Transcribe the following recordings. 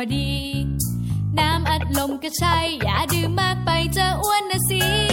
อดี น้ำอัดลมก็ใช่ อย่าดื่มมากไปจะอ้วนนะสิ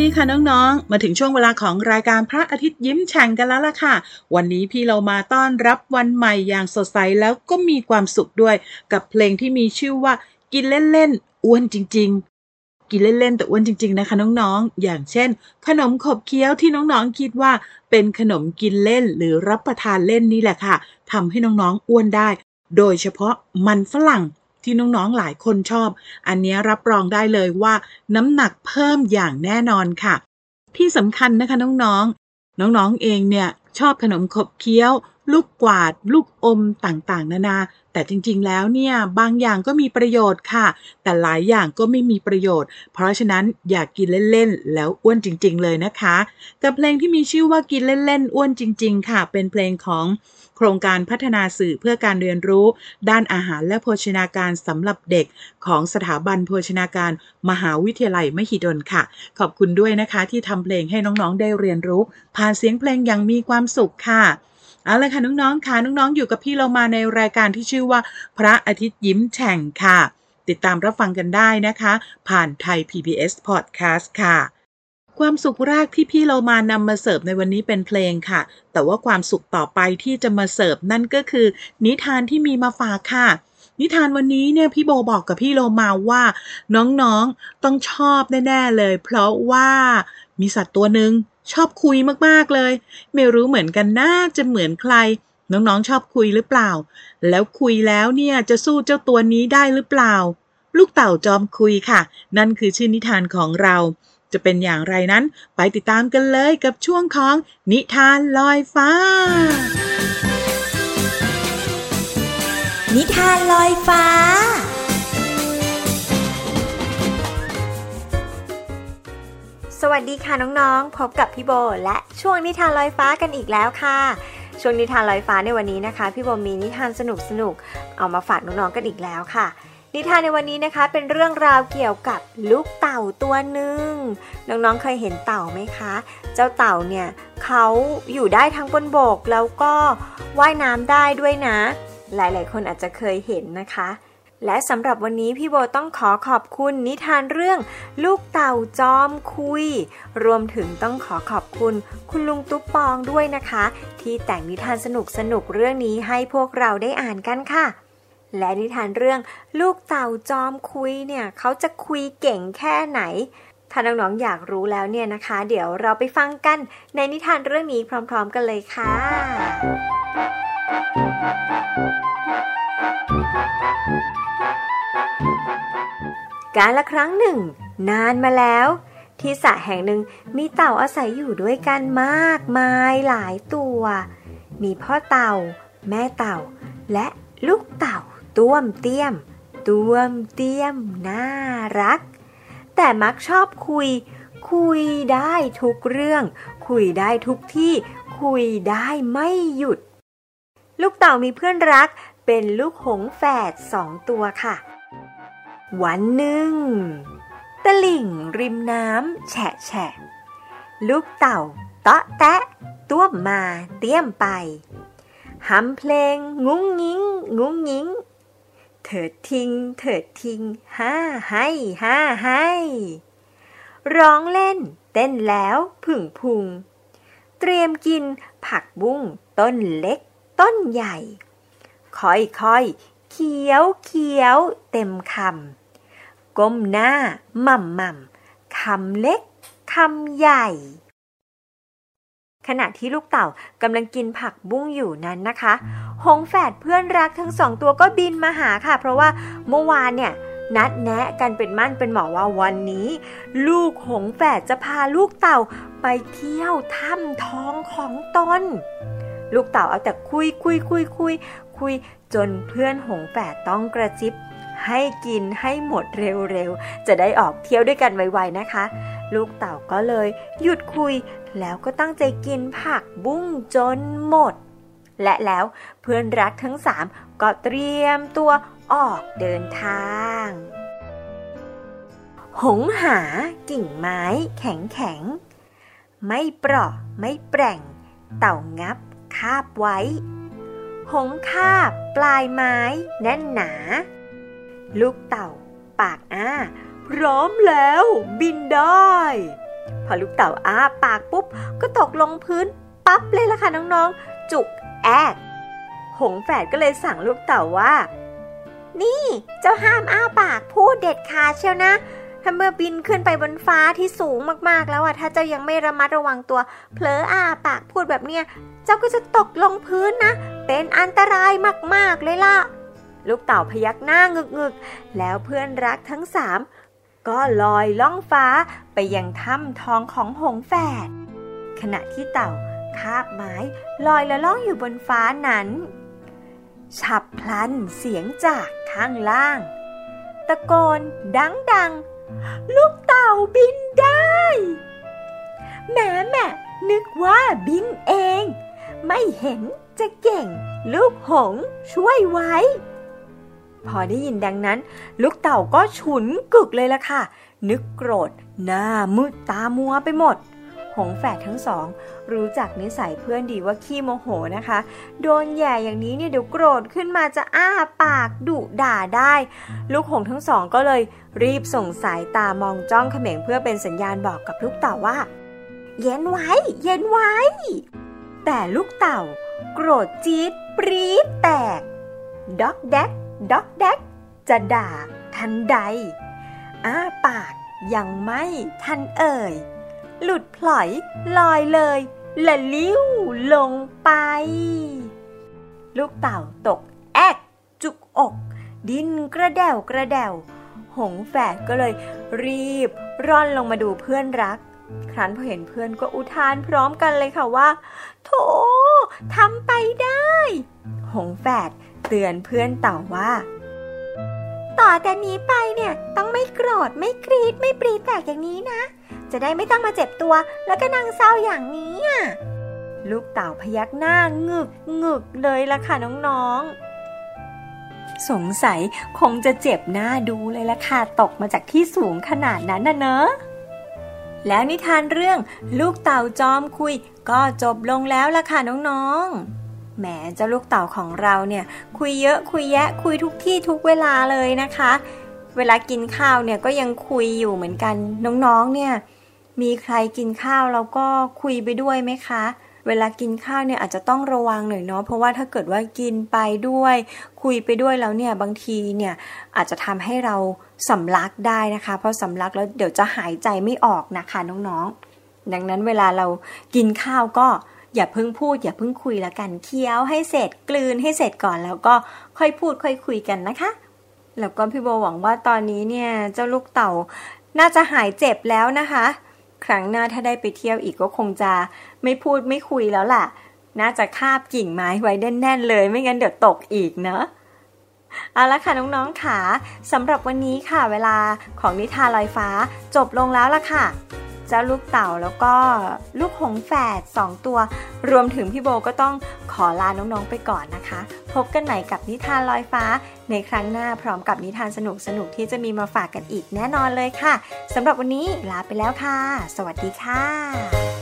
ดีค่ะน้องๆ มาถึงช่วงเวลาของรายการพระอาทิตย์ยิ้มแฉ่งกันแล้วล่ะค่ะ วันนี้พี่เรามาต้อนรับวันใหม่อย่างสดใสแล้วก็มีความสุขด้วย กับเพลงที่มีชื่อว่า กินเล่นๆอ้วนจริง ๆ กินเล่นๆแต่อ้วนจริง ๆ นะคะน้องๆ อย่างเช่น ขนมขบเคี้ยวที่น้องๆคิดว่า เป็นขนมกินเล่นหรือรับประทานเล่นนี่แหละค่ะทำให้น้องๆอ้วนได้ โดยเฉพาะมันฝรั่ง ที่น้องๆหลายคนชอบ อันนี้รับรองได้เลยว่าน้ำหนักเพิ่มอย่างแน่นอนค่ะ ที่สำคัญนะคะน้องๆ น้องๆเองเนี่ยชอบขนมขบเคี้ยว ลูกกวาด ลูกอมต่างๆ นานา แต่จริงๆ แล้วเนี่ยบางอย่างก็มีประโยชน์ค่ะ แต่หลายอย่างก็ไม่มีประโยชน์ เพราะฉะนั้นอยากกินเล่นๆ แล้วอ้วนจริง ๆ เลยนะคะ กับเพลงที่มีชื่อว่ากินเล่นๆ อ้วนจริง ๆ ค่ะ เป็นเพลงของ โครงการพัฒนาสื่อเพื่อการเรียนรู้ ด้านอาหารและโภชนาการสำหรับเด็กของสถาบันโภชนาการ มหาวิทยาลัยมหิดลค่ะ ขอบคุณด้วยนะคะที่ทำเพลงให้น้องๆได้เรียนรู้ ผ่านเสียงเพลงอย่างมีความสุขค่ะเอาละค่ะน้องๆค่ะน้องๆอยู่กับพี่เรามาในรายการที่ชื่อว่า พระอาทิตย์ยิ้มแฉ่งค่ะ ติดตามรับฟังกันได้นะคะ ผ่านไทย PBS Podcast ค่ะ ความสุขแรกที่พี่เรามานำมาเสิร์ฟในวันนี้เป็นเพลงค่ะ แต่ว่าความสุขต่อไปที่จะมาเสิร์ฟนั่นก็คือ นิทานที่มีมาฝากค่ะ นิทานวันนี้เนี่ยพี่โบบอกกับพี่โลมาว่า น้องๆต้องชอบแน่ๆเลย เพราะว่ามีสัตว์ตัวหนึ่งชอบคุยมากๆเลย ไม่รู้เหมือนกันน่าจะเหมือนใคร น้องๆชอบคุยหรือเปล่า แล้วคุยแล้วเนี่ยจะสู้เจ้าตัวนี้ได้หรือเปล่า ลูกเต่าจอมคุยค่ะ นั่นคือชื่อนิทานของเรา จะเป็นอย่างไรนั้น ไปติดตามกันเลยกับช่วงของนิทานลอยฟ้า นิทานลอยฟ้าสวัสดีค่ะน้องๆ พบกับพี่โบ และช่วงนิทานลอยฟ้ากันอีกแล้วค่ะ ช่วงนิทานลอยฟ้าในวันนี้นะคะ พี่โบมีนิทานสนุกๆ เอามาฝากน้องๆกันอีกแล้วค่ะ นิทานในวันนี้นะคะเป็นเรื่องราวเกี่ยวกับลูกเต่าตัวหนึ่งน้องๆเคยเห็นเต่าไหมคะ เจ้าเต่าเนี่ยเขาอยู่ได้ทั้งบนบกแล้วก็ว่ายน้ำได้ด้วยนะ หลายๆ คนอาจจะเคยเห็นนะคะ และสำหรับวันนี้พี่โบต้องขอขอบคุณนิทานเรื่อง ลูกเต่าจอมคุย รวมถึงต้องขอขอบคุณ คุณลุงตุ๊ปปองด้วยนะคะ ที่แต่งนิทานสนุกสนุกๆเรื่องนี้ให้พวกเราได้อ่านกันค่ะ และนิทานเรื่องลูกเต่าจอมคุยเนี่ยเขาจะคุยเก่งแค่ไหน ถ้าน้องๆอยากรู้แล้วเนี่ยนะคะ เดี๋ยวเราไปฟังกันในนิทานเรื่องนี้พร้อม ๆ กันเลยค่ะ การละครั้งหนึ่ง นานมาแล้ว ที่สระแห่งหนึ่งมีเต่าอาศัยอยู่ด้วยกันมากมายหลายตัว มีพ่อเต่า แม่เต่าและลูกเต่า ต้วมเตี้ยม ต้วมเตี้ยม น่ารัก แต่มักชอบคุย คุยได้ทุกเรื่อง คุยได้ทุกที่ คุยได้ไม่หยุด ลูกเต่ามีเพื่อนรัก เป็นลูกหงส์แฝดสองตัวค่ะ วันหนึ่งตลิ่งริมน้ำแฉะแฉะลูกเต่าเตาะแตะต้วมมาเตี้ยมไปฮัมเพลงงุ้งงิ้ง งุ้งงิ้ง เถิดทิ้ง เถิดทิ้งห้าให้ห้าให้ ร้องเล่น เต้นแล้วผึ่งพุง เตรียมกินผักบุ้งต้นเล็ก ต้นใหญ่ ค่อยค่อยเขียวเขียวเต็มคำ ก้มหน้า หม่ำหม่ำคำเล็กคำใหญ่ ขณะที่ลูกเต่ากำลังกินผักบุ้งอยู่นั้นนะคะ หงส์แฝดเพื่อนรักทั้งสองตัวก็บินมาหาค่ะ เพราะว่าเมื่อวานเนี่ยนัดแนะกันเป็นมั่นเป็นหมอว่าวันนี้ ลูกหงส์แฝดจะพาลูกเต่าไปเที่ยวถ้ำท้องของตนลูกเต่าเอาแต่คุยคุยคุยคุยคุยจนเพื่อนหงส์แฝดต้องกระซิบให้กินให้หมดเร็วๆ จะได้ออกเที่ยวด้วยกันไวๆนะคะ ลูกเต่าก็เลย หยุดคุย แล้วก็ตั้งใจกินผักบุ้งจนหมด และแล้วเพื่อนรักทั้งสามก็เตรียมตัวออกเดินทาง หงหากิ่งไม้แข็งแข็ง ไม่เปราะไม่แปร่ง เต่างับคาบไว้ หงคาบปลายไม้แน่นหนา ลูกเต่าปากอ้า พร้อมแล้วบินได้ พอลูกเต่าอ้าปากปุ๊บ ก็ตกลงพื้นปั๊บเลยล่ะค่ะน้องๆ จุกแอกหงแฝดก็เลยสั่งลูกเต่าว่า นี่เจ้าห้ามอ้าปากพูดเด็ดขาดเชียวนะ ถ้าเมื่อบินขึ้นไปบนฟ้าที่สูงมากๆแล้วอะถ้าเจ้ายังไม่ระมัดระวังตัว เผลออ้าปากพูดแบบเนี้ย เจ้าก็จะตกลงพื้นนะ เป็นอันตรายมากๆเลยล่ะ ลูกเต่าพยักหน้างึกๆ แล้วเพื่อนรักทั้งสาม ก็ลอยล่องฟ้าไปยังถ้ำทองของหงแฝด ขณะที่เต่าคาบไม้ลอยละล่องอยู่บนฟ้านั้น ฉับพลันเสียงจากข้างล่าง ตะโกนดังดังๆลูกเต่าบินได้แม่แม่นึกว่าบินเอง ไม่เห็นจะเก่ง ลูกหงช่วยไว้ พอได้ยินดังนั้น ลูกเต่าก็ฉุนกึกเลยล่ะค่ะ นึกโกรธ หน้ามืดตามัวไปหมด หงส์แฝดทั้งสอง รู้จักนิสัยเพื่อนดีว่าขี้โมโหนะคะ โดนแย่อย่างนี้เนี่ยเดี๋ยวโกรธขึ้นมาจะอ้าปากดุด่าได้ ลูกหงส์ทั้งสองก็เลยรีบส่งสายตามองจ้องเขม็งเพื่อเป็นสัญญาณบอกกับลูกเต่าว่า เย็นไว้ เย็นไว้ แต่ลูกเต่า โกรธจี๊ดปรี๊ดแตกด็อกแดก ด็อกแดกจะด่าทันใด อ้าปากยังไม่ทันเอ่ย หลุดพลอยลอยเลยละลิ้วลงไป ลูกเต่าตกแอกจุกอก ดินกระเดวกระเดวหงแฝดก็เลยรีบร่อนลงมาดูเพื่อนรัก ครั้นพอเห็นเพื่อนก็อุทานพร้อมกันเลยค่ะว่า โถทำไปได้ หงแฝด เตือนเพื่อนเต่าว่า ต่อแต่นี้ไปเนี่ยต้องไม่โกรธไม่กรีดไม่ปรีแตกอย่างนี้นะ จะได้ไม่ต้องมาเจ็บตัว แล้วก็นั่งเศร้าอย่างนี้อะลูกเต่าพยักหน้างึกงึกเลยละค่ะน้องๆ สงสัยคงจะเจ็บหน้าดูเลยละค่ะตกมาจากที่สูงขนาดนั้นนะเนอะแล้วนิทานเรื่องลูกเต่าจอมคุยก็จบลงแล้วละค่ะน้องๆ แหมเจ้าลูกเต่าของเราเนี่ยคุยเยอะคุยแยะคุยทุกที่ทุกเวลาเลยนะคะ เวลากินข้าวเนี่ยก็ยังคุยอยู่เหมือนกันน้องๆเนี่ยมีใครกินข้าวแล้วก็คุยไปด้วยไหมคะ เวลากินข้าวเนี่ยอาจจะต้องระวังหน่อยเนาะเพราะว่าถ้าเกิดว่ากินไปด้วย คุยไปด้วยแล้วเนี่ยบางทีเนี่ยอาจจะทำให้เราสำลักได้นะคะ เพราะสำลักแล้วเดี๋ยวจะหายใจไม่ออกนะคะน้องๆ ดังนั้นเวลาเรากินข้าวก็ อย่าเพิ่งพูด อย่าเพิ่งคุยละกันเคี้ยวให้เสร็จกลืนให้เสร็จก่อนแล้วก็ค่อยพูดค่อยคุยกันนะคะ แล้วก็พี่โบหวังว่าตอนนี้เนี่ยเจ้าลูกเต่าน่าจะหายเจ็บแล้วนะคะ ครั้งหน้าถ้าได้ไปเที่ยวอีกก็คงจะไม่พูดไม่คุยแล้วล่ะ น่าจะคาบกิ่งไม้ไว้แน่นๆ เลยไม่งั้นเดี๋ยวตกอีกเนาะเอาละค่ะน้องๆค่ะสำหรับวันนี้ค่ะเวลาของนิทานลอยฟ้าจบลงแล้วล่ะค่ะ เจ้าลูกเต่าแล้วก็ลูกหงส์แฝดสองตัว รวมถึงพี่โบก็ต้องขอลาน้องๆไปก่อนนะคะ พบกันใหม่กับนิทานลอยฟ้า ในครั้งหน้าพร้อมกับนิทานสนุกๆที่จะมีมาฝากกันอีกแน่นอนเลยค่ะสำหรับวันนี้ลาไปแล้วค่ะ สวัสดีค่ะ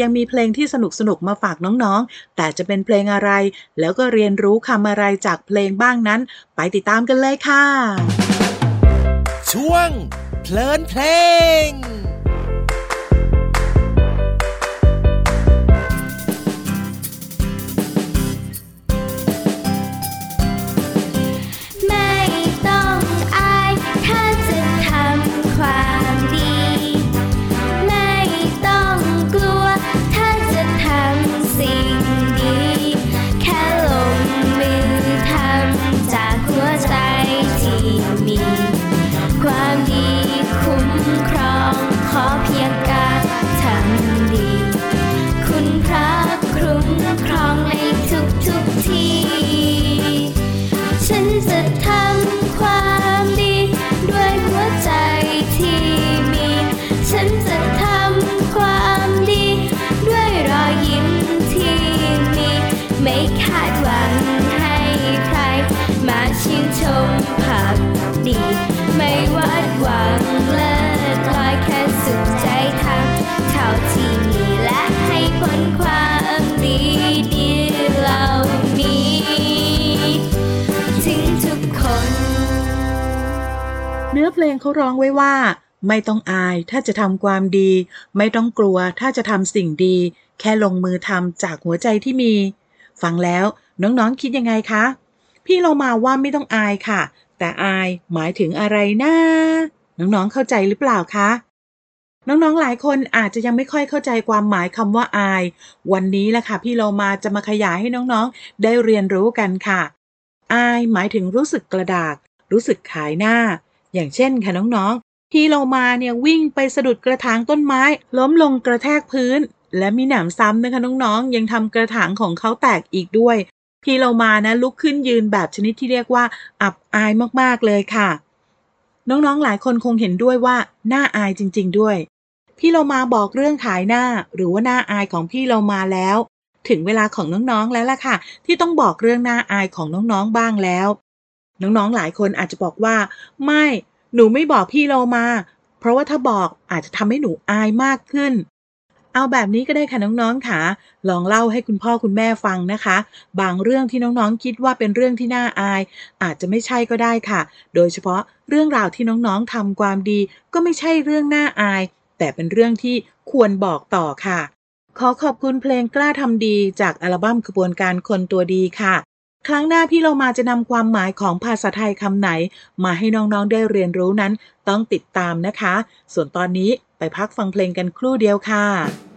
ยังมีเพลงที่สนุกสนุกๆมาฝากน้องๆ แต่จะเป็นเพลงอะไร แล้วก็เรียนรู้คำอะไรจากเพลงบ้างนั้น ไปติดตามกันเลยค่ะ ช่วงเพลินเพลง เขาร้องไว้ว่า ไม่ต้องอายถ้าจะทำความดี ไม่ต้องกลัวถ้าจะทำสิ่งดี แค่ลงมือทำจากหัวใจที่มี ฟังแล้วน้องๆคิดยังไงคะ พี่เรามาว่าไม่ต้องอายค่ะ แต่อายหมายถึงอะไรนะน้องๆเข้าใจหรือเปล่าคะน้องๆ หลายคนอาจจะยังไม่ค่อยเข้าใจความหมายคำว่าอาย วันนี้แหละค่ะพี่เรามาจะมาขยายให้น้องๆ ได้เรียนรู้กันค่ะ อายหมายถึงรู้สึกกระดาก รู้สึกขายหน้า อย่างเช่นค่ะน้องๆพี่เรามาเนี่ยวิ่งไปสะดุดกระถางต้นไม้ ล้มลงกระแทกพื้น และมีหนามซ้ำนะคะน้องๆ ยังทำกระถางของเขาแตกอีกด้วย พี่เรามานะลุกขึ้นยืนแบบชนิดที่เรียกว่า อับอายมากๆเลยค่ะ น้องๆ หลายคนคงเห็นด้วยว่าน่าอายจริง ๆ ด้วย พี่เรามาบอกเรื่องขายหน้า หรือว่าหน่าอายของพี่เรามาแล้ว ถึงเวลาของน้องๆแล้วล่ะค่ะ ที่ต้องบอกเรื่องหน่าอายของน้องๆบ้างแล้ว น้องๆหลายคนอาจจะบอกว่า ไม่หนูไม่บอกพี่โลมา เพราะว่าถ้าบอกอาจจะทำให้หนูอายมากขึ้น เอาแบบนี้ก็ได้ค่ะน้องๆค่ะ ลองเล่าให้คุณพ่อคุณแม่ฟังนะคะ บางเรื่องที่น้องๆคิดว่าเป็นเรื่องที่น่าอาย อาจจะไม่ใช่ก็ได้ค่ะ โดยเฉพาะเรื่องราวที่น้องๆทำความดี ก็ไม่ใช่เรื่องน่าอาย แต่เป็นเรื่องที่ควรบอกต่อค่ะ ขอขอบคุณเพลงกล้าทำดีจากอัลบั้มขบวนการคนตัวดีค่ะ ครั้งหน้าพี่เรามาจะนำความหมายของภาษาไทยคำไหน มาให้น้องๆได้เรียนรู้นั้น ต้องติดตามนะคะ ส่วนตอนนี้ไปพักฟังเพลงกันครู่เดียวค่ะ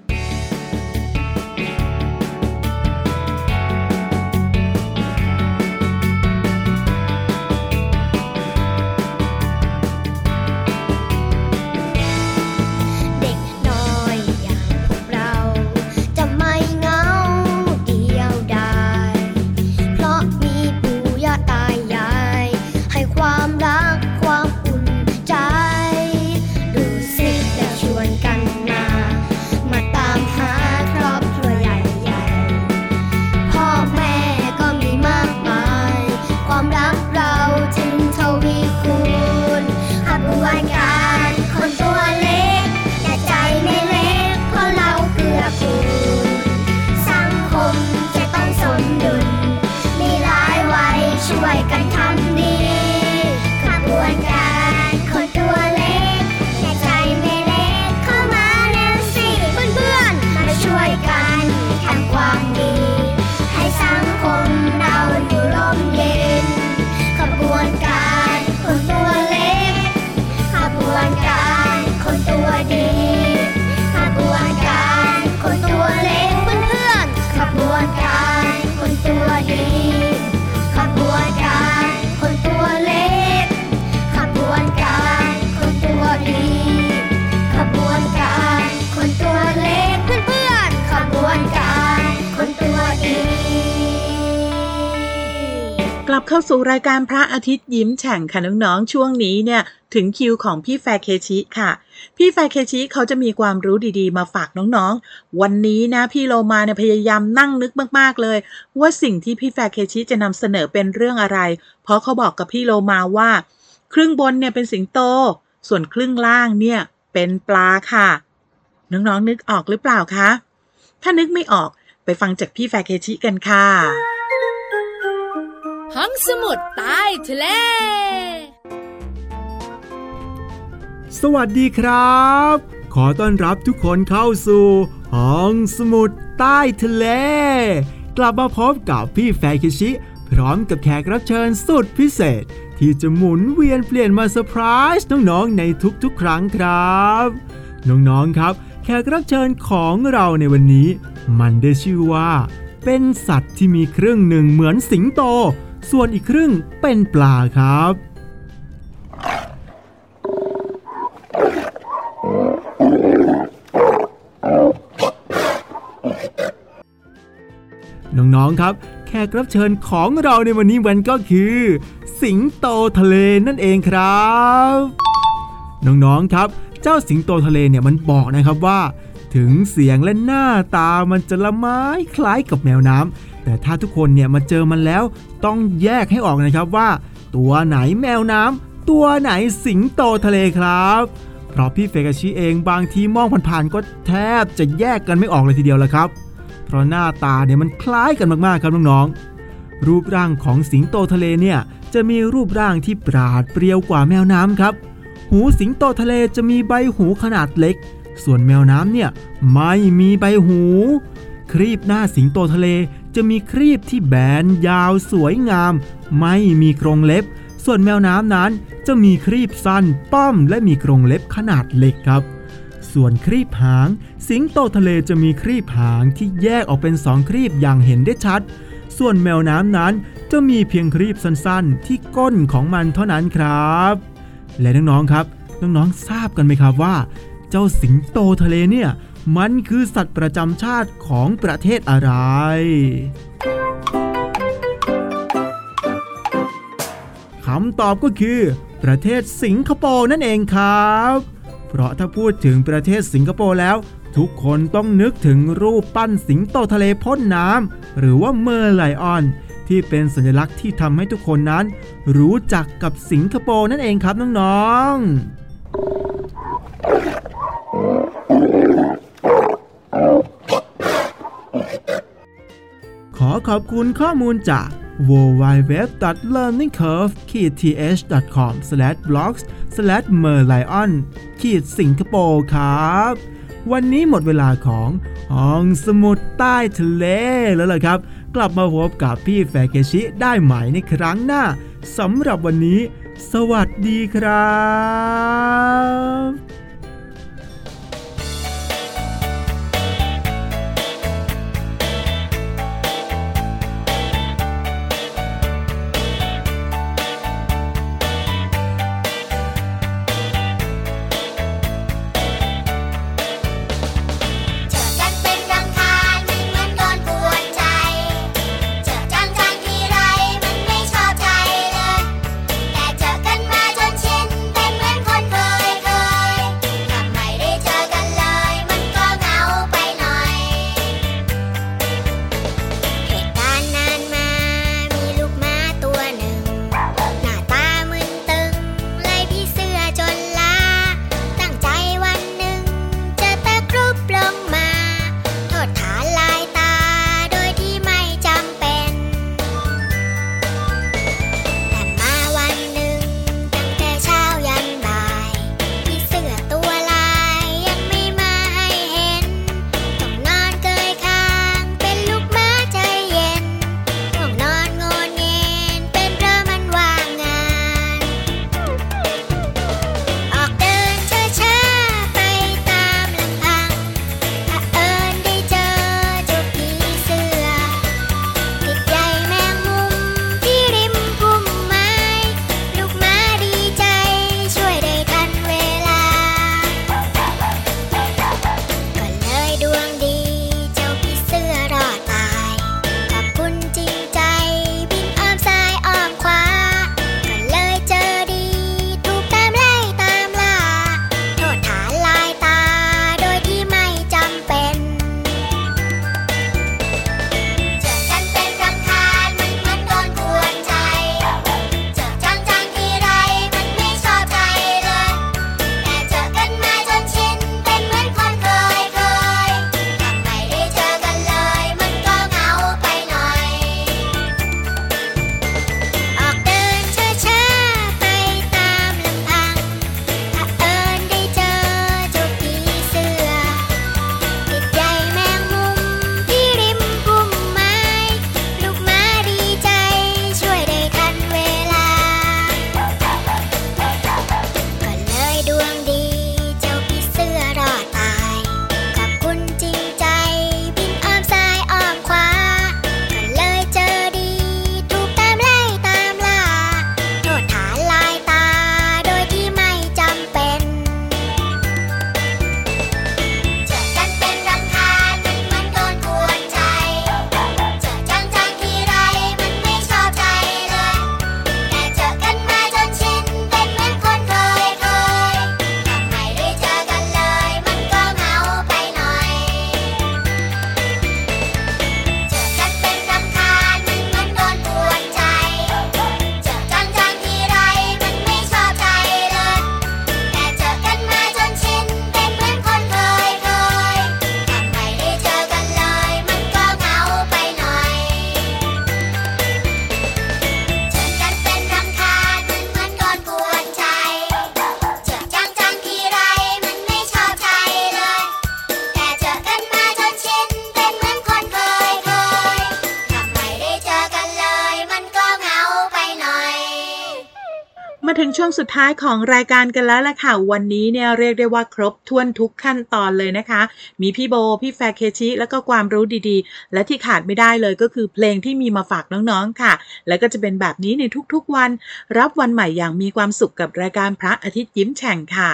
เข้าสู่รายการพระอาทิตย์ยิ้มแฉ่งค่ะน้องๆ ช่วงนี้เนี่ยถึงคิวของพี่แฟร์เคชิค่ะ พี่แฟร์เคชิเขาจะมีความรู้ดีๆ มาฝากน้องๆ วันนี้นะพี่โลมาเนี่ยพยายามนั่งนึกมากๆเลย ว่าสิ่งที่พี่แฟร์เคชิจะนำเสนอเป็นเรื่องอะไร เพราะเขาบอกกับพี่โลมาว่า ครึ่งบนเนี่ยเป็นสิงโต ส่วนครึ่งล่างเนี่ยเป็นปลาค่ะ น้องๆนึกออกหรือเปล่าคะถ้านึกไม่ออกไปฟังจากพี่แฟเคชิกันค่ะ ห้องสมุดใต้ทะเล สวัสดีครับ ขอต้อนรับทุกคนเข้าสู่ห้องสมุดใต้ทะเล กลับมาพบกับพี่แฟคิชิ พร้อมกับแขกรับเชิญสุดพิเศษ ที่จะหมุนเวียนเปลี่ยนมาเซอร์ไพรส์น้องๆในทุกๆ ครั้งครับ น้องๆครับ แขกรับเชิญของเราในวันนี้ มันได้ชื่อว่าเป็นสัตว์ที่มีครึ่งหนึ่งเหมือนสิงโต ส่วนอีกครึ่งเป็นปลาครับ น้องๆครับ แขกรับเชิญของเราในวันนี้มันก็คือ สิงโตทะเลนั่นเองครับ น้องๆครับ เจ้าสิงโตทะเลเนี่ยมันบอกนะครับว่าถึงเสียงและหน้าตามันจะละไม้คล้ายกับแมวน้ำ แต่ถ้าทุกคนเนี่ยมาเจอมันแล้ว ต้องแยกให้ออกนะครับว่า ตัวไหนแมวน้ำตัวไหนสิงโตทะเลครับเพราะพี่เฟกาชิเองบางทีมองผ่านๆก็แทบจะแยกกันไม่ออกเลยทีเดียวละครับ เพราะหน้าตาเนี่ยมันคล้ายกันมากๆครับน้องๆรูปร่างของสิงโตทะเลเนี่ยจะมีรูปร่างที่ปราดเปรียวกว่าแมวน้ำครับ หูสิงโตทะเลจะมีใบหูขนาดเล็ก ส่วนแมวน้ำเนี่ยไม่มีใบหู ครีบหน้าสิงโตทะเล จะมีครีบที่แบนยาวสวยงาม ไม่มีกรงเล็บ ส่วนแมวน้ำนั้นจะมีครีบสั้นป้อมและมีกรงเล็บขนาดเล็กครับ ส่วนครีบหาง สิงโตทะเลจะมีครีบหางที่แยกออกเป็นสองครีบอย่างเห็นได้ชัด ส่วนแมวน้ำนั้นจะมีเพียงครีบสั้นๆ ที่ก้นของมันเท่านั้นครับ และน้องๆครับ น้องๆทราบกันไหมครับว่า เจ้าสิงโตทะเลเนี่ย มันคือสัตว์ประจำชาติของประเทศอะไร คำตอบก็คือ ประเทศสิงคโปร์นั่นเองครับ เพราะถ้าพูดถึงประเทศสิงคโปร์แล้ว ทุกคนต้องนึกถึงรูปปั้นสิงโตทะเลพ่นน้ำหรือว่าเมอร์ไลออนที่เป็นสัญลักษณ์ที่ทำให้ทุกคนนั้น รู้จักกับสิงคโปร์นั่นเองครับน้องๆ ขอบคุณข้อมูลจาก www.learningcurve-th.com/blogs/merlion ขีดสิงคโปร์ครับ วันนี้หมดเวลาของห้องสมุดใต้ทะเลแล้วล่ะครับ กลับมาพบกับพี่แฟเกชิได้ใหม่ในครั้งหน้าสำหรับวันนี้ สวัสดีครับ ช่วงสุดท้ายของรายการกันแล้วล่ะค่ะ วันนี้เนี่ยเรียกได้ว่าครบถ้วนทุกขั้นตอนเลยนะคะ มีพี่โบ พี่แฟร์เคชิ แล้วก็ความรู้ดีๆ และที่ขาดไม่ได้เลยก็คือเพลงที่มีมาฝากน้องๆค่ะ และก็จะเป็นแบบนี้ในทุกๆวัน รับวันใหม่อย่างมีความสุขกับรายการพระอาทิตย์ยิ้มแฉ่งค่ะ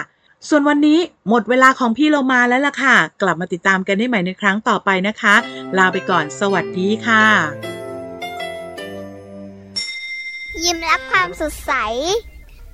ส่วนวันนี้หมดเวลาของพี่เรามาแล้วล่ะค่ะ กลับมาติดตามกันได้ใหม่ในครั้งต่อไปนะคะ ลาไปก่อนสวัสดีค่ะ ยิ้มรับความสดใส